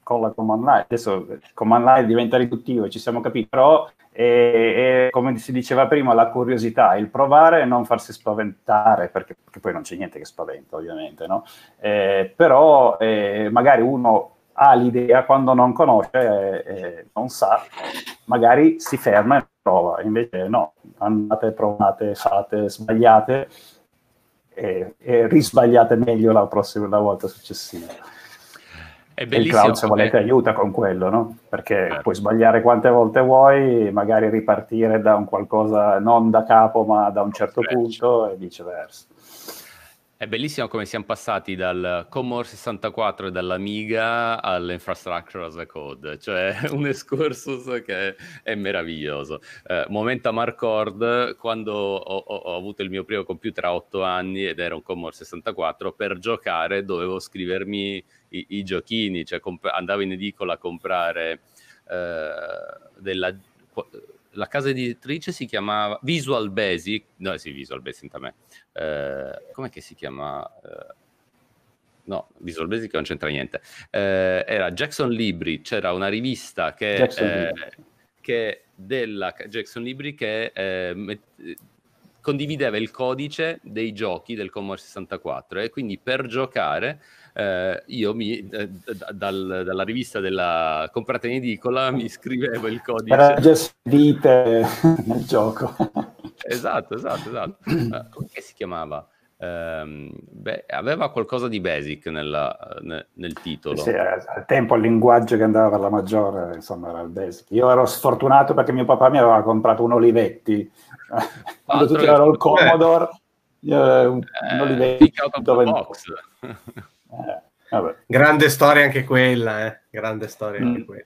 con la command line. Adesso command line diventa riduttivo, ci siamo capiti, però è, è, come si diceva prima, la curiosità, il provare e non farsi spaventare, perché, perché poi non c'è niente che spaventa, ovviamente, no? Eh, però eh, magari uno ha l'idea, quando non conosce e, non sa, magari si ferma e prova, invece no, andate, provate, fate, sbagliate e, e risbagliate meglio la prossima la volta successiva. È bellissimo. Il cloud, se volete, aiuta con quello, no? Perché certo. puoi sbagliare quante volte vuoi, magari ripartire da un qualcosa non da capo, ma da un certo punto e viceversa. È bellissimo come siamo passati dal Commodore 64 e dall'Amiga all'Infrastructure as a Code, cioè un excursus che è meraviglioso. Eh, momento a Marcord, quando ho, ho, avuto il mio primo computer a 8 anni ed era un Commodore 64, per giocare dovevo scrivermi i, i giochini, cioè comp- andavo in edicola a comprare eh, della la casa editrice si chiamava Visual Basic, no, sì, Visual Basic a me. Eh, com'è che si chiama? Eh, no, Visual Basic non c'entra niente. Eh, era Jackson Libri, c'era una rivista che, che della Jackson Libri che eh, met- condivideva il codice dei giochi del Commodore 64 e quindi per giocare eh, io mi, eh, dal, dalla rivista della comprata in edicola mi scrivevo il codice. Era già vite nel gioco. esatto, esatto, esatto. Uh, come si chiamava? Um, beh, aveva qualcosa di basic nella, ne, nel titolo. Sì, al tempo il linguaggio che andava per la maggiore, insomma, era il basic. Io ero sfortunato perché mio papà mi aveva comprato un Olivetti. Quando tutti avevano il Commodore, io un, eh, un Olivetti. Dove... Box. Eh, Grande storia anche quella, eh? Grande storia anche mm. quella.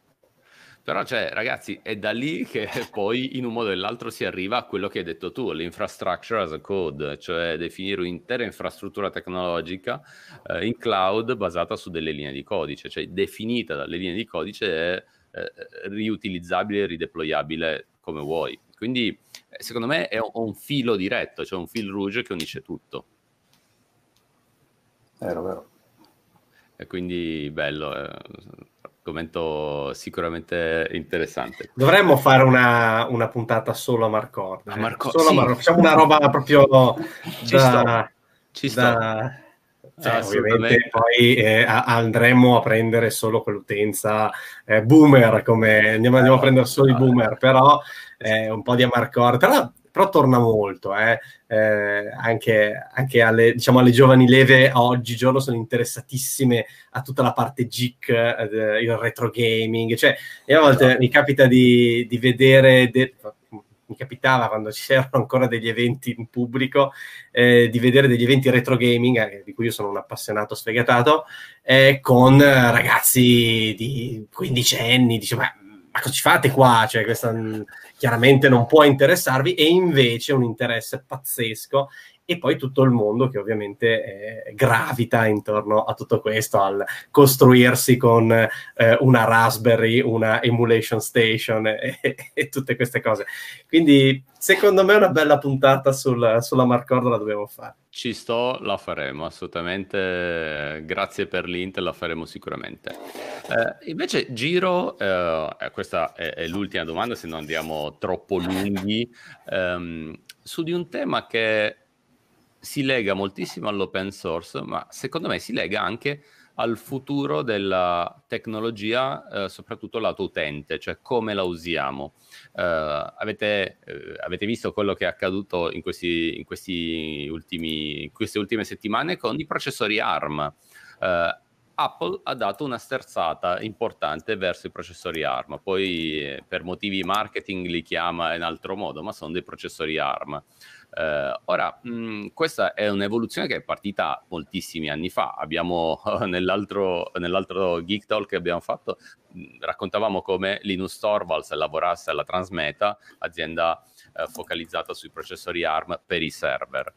Però, cioè, ragazzi, è da lì che poi in un modo o nell'altro si arriva a quello che hai detto tu, l'infrastructure as a code, cioè definire un'intera infrastruttura tecnologica eh, in cloud basata su delle linee di codice, cioè definita dalle linee di codice è eh, riutilizzabile e rideployabile come vuoi. Quindi, eh, secondo me, è un, un filo diretto, cioè un fil rouge che unisce tutto. Vero, vero. E quindi bello, eh, argomento sicuramente interessante. Dovremmo fare una, una puntata solo a Marcord. A Marcord solo sì. a Marcord. Facciamo una roba proprio Ci da, sto. Ci sto. Da, cioè, ovviamente poi eh, andremo a prendere solo quell'utenza eh, boomer, come andiamo, andiamo, a prendere solo i boomer, però eh, un po' di Amarcord. Però però torna molto, eh? Eh, anche, anche alle, diciamo, alle, giovani leve oggigiorno sono interessatissime a tutta la parte geek, eh, il retro gaming, cioè a volte esatto. mi capita di, di vedere, de- mi capitava quando ci erano ancora degli eventi in pubblico, eh, di vedere degli eventi retro gaming, eh, di cui io sono un appassionato sfegatato, eh, con ragazzi di 15 anni, dice ma ma cosa ci fate qua? Cioè, questa chiaramente non può interessarvi, e invece un interesse pazzesco. E poi tutto il mondo che ovviamente eh, gravita intorno a tutto questo, al costruirsi con eh, una Raspberry, una emulation station e, e, tutte queste cose. Quindi, secondo me, una bella puntata sul, sulla Marcord la dobbiamo fare. Ci sto, la faremo assolutamente. Grazie per l'int, la faremo sicuramente. Eh, invece, Giro, eh, eh, questa è, è, l'ultima domanda, se non andiamo troppo lunghi, ehm, su di un tema che si lega moltissimo all'open source, ma secondo me si lega anche al futuro della tecnologia, eh, soprattutto lato utente, cioè come la usiamo. Uh, avete, uh, avete, visto quello che è accaduto in, questi, in, questi ultimi, in queste ultime settimane con i processori ARM. Apple ha dato una sterzata importante verso i processori ARM, poi eh, per motivi marketing li chiama in altro modo, ma sono dei processori ARM. Uh, ora, mh, questa è un'evoluzione che è partita moltissimi anni fa. Abbiamo nell'altro, nell'altro Geek Talk che abbiamo fatto, mh, raccontavamo come Linus Torvalds lavorasse alla Transmeta, azienda uh, focalizzata sui processori ARM per i server.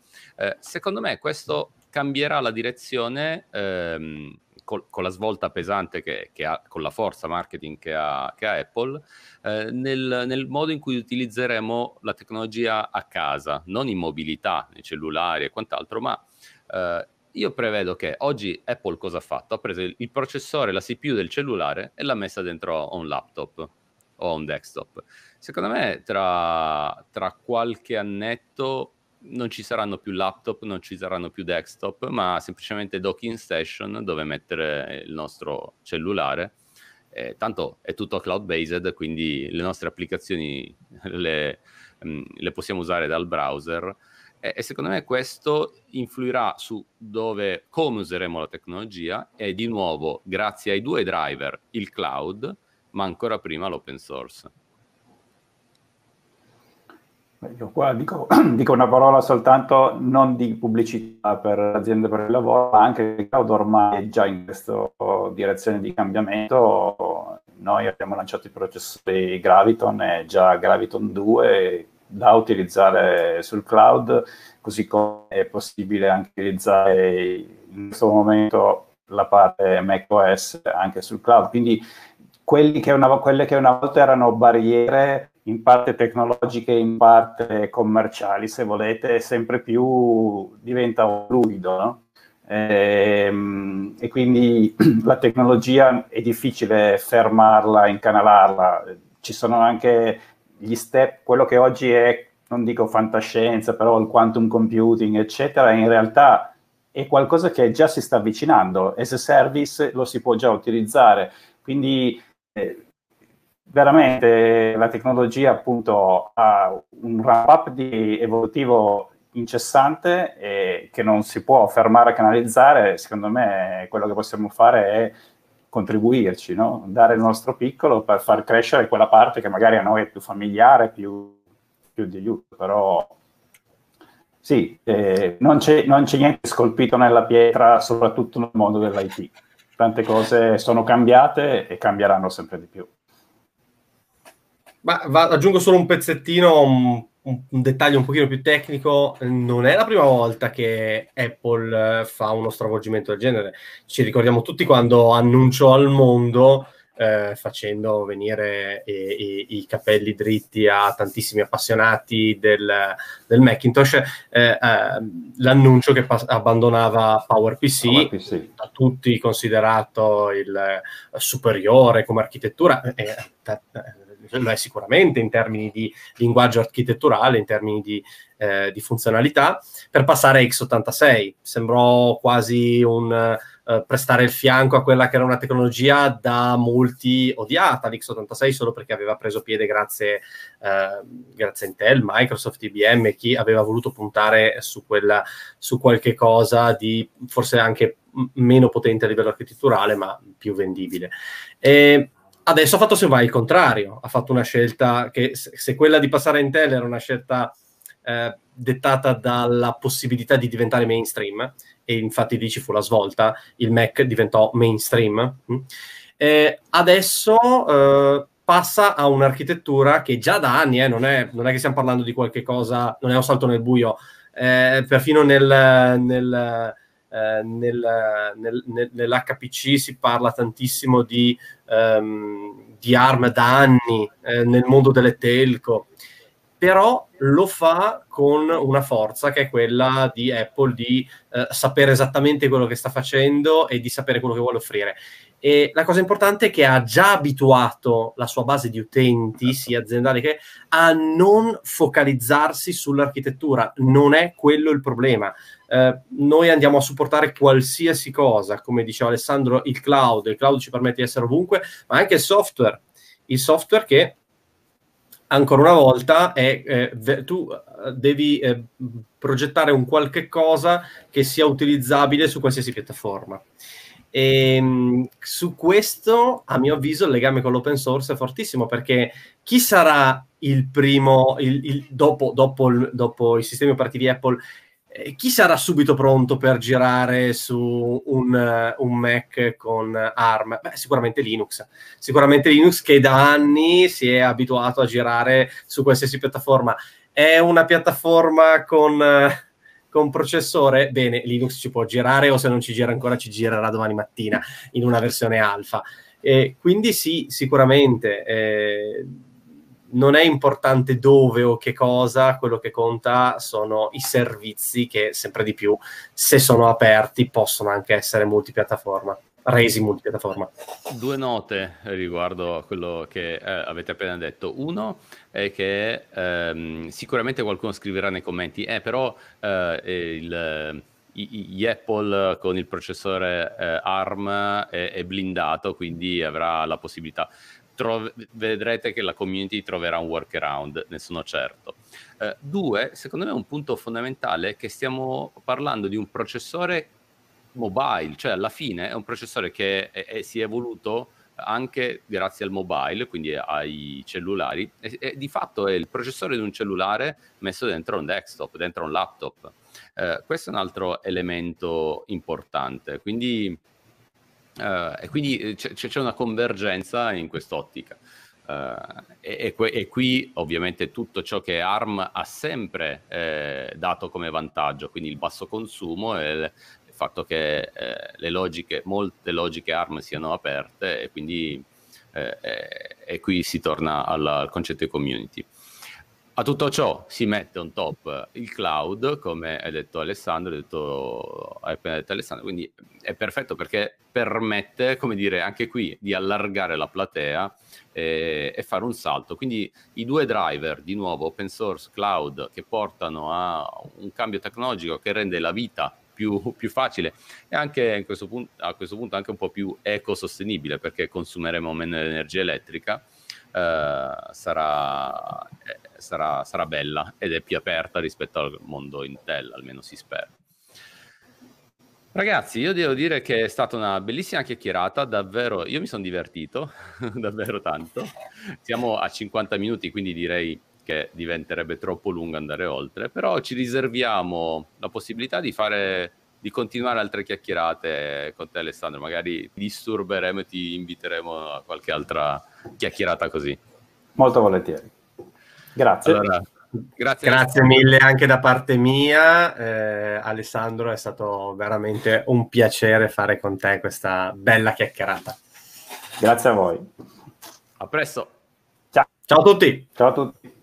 secondo me questo cambierà la direzione ehm, col, con la svolta pesante che, che, ha, con la forza marketing che ha, che ha Apple, eh, nel, nel, modo in cui utilizzeremo la tecnologia a casa, non in mobilità, nei cellulari e quant'altro, ma eh, io prevedo che oggi Apple cosa ha fatto? Ha preso il, il processore, la CPU del cellulare e l'ha messa dentro a un laptop o a un desktop. Secondo me tra, tra qualche annetto non ci saranno più laptop, non ci saranno più desktop, ma semplicemente docking station dove mettere il nostro cellulare. Eh, tanto è tutto cloud-based, quindi le nostre applicazioni le, mm, le possiamo usare dal browser. E, e, secondo me questo influirà su dove, come useremo la tecnologia e di nuovo, grazie ai due driver, il cloud, ma ancora prima l'open source. Io qua dico, dico, una parola soltanto non di pubblicità per l'azienda per il lavoro, ma anche il cloud ormai è già in questa direzione di cambiamento. Noi abbiamo lanciato i processori Graviton e già Graviton 2 da utilizzare sul cloud, così come è possibile anche utilizzare in questo momento la parte macOS anche sul cloud. Quindi che una, quelle che una volta erano barriere in parte tecnologiche, in parte commerciali, se volete, sempre più diventa fluido, no? e, ehm, e, quindi la tecnologia è difficile fermarla, incanalarla. Ci sono anche gli step, quello che oggi è, non dico fantascienza, però il quantum computing, eccetera, in realtà è qualcosa che già si sta avvicinando. As a service lo si può già utilizzare. Quindi eh, veramente la tecnologia appunto ha un ramp up di evolutivo incessante e che non si può fermare a canalizzare, secondo me quello che possiamo fare è contribuirci, no? dare il nostro piccolo per far crescere quella parte che magari a noi è più familiare, più, più di aiuto, però sì, eh, non, c'è, non c'è niente scolpito nella pietra, soprattutto nel mondo dell'IT. Tante cose sono cambiate e cambieranno sempre di più. Ma va, aggiungo solo un pezzettino, un, un, dettaglio un pochino più tecnico. Non è la prima volta che Apple eh, fa uno stravolgimento del genere. Ci ricordiamo tutti quando annunciò al mondo, eh, facendo venire i, i, i, capelli dritti a tantissimi appassionati del, del Macintosh, eh, eh, l'annuncio che pas- abbandonava PowerPC, PowerPC, da tutti considerato il eh, superiore come architettura. Eh, lo è sicuramente in termini di linguaggio architetturale, in termini di, eh, di funzionalità, per passare a x86. Sembrò quasi un Uh, prestare il fianco a quella che era una tecnologia da molti odiata, l'X86 solo perché aveva preso piede grazie, uh, grazie a Intel, Microsoft, IBM, chi aveva voluto puntare su, quella, su qualche cosa di forse anche meno potente a livello architetturale, ma più vendibile. E Adesso ha fatto se vai il contrario, ha fatto una scelta che se quella di passare a Intel era una scelta eh, dettata dalla possibilità di diventare mainstream, e infatti lì ci fu la svolta, il Mac diventò mainstream. Mm. Eh, adesso eh, passa a un'architettura che già da anni, eh, non, è, non, è, che stiamo parlando di qualche cosa, non è un salto nel buio, eh, perfino nel, nel eh, nel, nel, nell'HPC si parla tantissimo di, um, di ARM da anni, eh, nel mondo delle telco, però lo fa con una forza che è quella di Apple di eh, sapere esattamente quello che sta facendo e di sapere quello che vuole offrire. E la cosa importante è che ha già abituato la sua base di utenti, sia aziendali che a non focalizzarsi sull'architettura. Non è quello il problema. Eh, noi andiamo a supportare qualsiasi cosa, come diceva Alessandro, il cloud. Il cloud ci permette di essere ovunque, ma anche il software. Il software che ancora una volta è, eh, tu eh, devi eh, progettare un qualche cosa che sia utilizzabile su qualsiasi piattaforma. E ehm, su questo, a mio avviso, il legame con l'open source è fortissimo perché chi sarà il primo, il, il, dopo, dopo, dopo, i sistemi operativi Apple, eh, chi sarà subito pronto per girare su un, un, Mac con ARM? Beh, sicuramente Linux. Sicuramente Linux che da anni si è abituato a girare su qualsiasi piattaforma. È una piattaforma con con processore, bene, Linux ci può girare o se non ci gira ancora ci girerà domani mattina in una versione alfa. E quindi sì, sicuramente eh, non è importante dove o che cosa, quello che conta sono i servizi che sempre di più, se sono aperti, possono anche essere multipiattaforma. resi multipiattaforma. Due note riguardo a quello che eh, avete appena detto. Uno è che ehm, sicuramente qualcuno scriverà nei commenti, eh, però eh, il, gli Apple con il processore eh, ARM è, è, blindato, quindi avrà la possibilità. Tro- vedrete che la community troverà un workaround, ne sono certo. Eh, due, secondo me un punto fondamentale è che stiamo parlando di un processore mobile, cioè alla fine è un processore che è, è, si è evoluto anche grazie al mobile, quindi ai cellulari, e, e, di fatto è il processore di un cellulare messo dentro un desktop, dentro un laptop. Eh, questo è un altro elemento importante, quindi, eh, e quindi eh, c'è, c'è, una convergenza in quest'ottica. Uh, e, e, e, qui ovviamente tutto ciò che ARM ha sempre eh, dato come vantaggio, quindi il basso consumo e il fatto che eh, le logiche, molte logiche ARM siano aperte e quindi eh, e qui si torna alla, al concetto di community. A tutto ciò si mette on top il cloud, come ha detto Alessandro, ha, detto, ha appena detto Alessandro, quindi è perfetto perché permette, come dire, anche qui di allargare la platea e, e, fare un salto. Quindi i due driver, di nuovo, open source, cloud, che portano a un cambio tecnologico che rende la vita più, più facile e anche questo punto, a questo punto anche un po' più ecosostenibile perché consumeremo meno energia elettrica. Eh, sarà, eh, sarà, sarà bella ed è più aperta rispetto al mondo Intel, almeno si spera. Ragazzi, io devo dire che è stata una bellissima chiacchierata, davvero, io mi sono divertito, davvero tanto. Siamo a 50 minuti, quindi direi che diventerebbe troppo lungo andare oltre, però ci riserviamo la possibilità di fare di continuare altre chiacchierate con te Alessandro, magari disturberemo e ti inviteremo a qualche altra chiacchierata così. Molto volentieri. Grazie. Allora, grazie, grazie mille anche da parte mia, eh, Alessandro, è stato veramente un piacere fare con te questa bella chiacchierata. Grazie a voi. A presto. Ciao, Ciao a tutti. Ciao a tutti.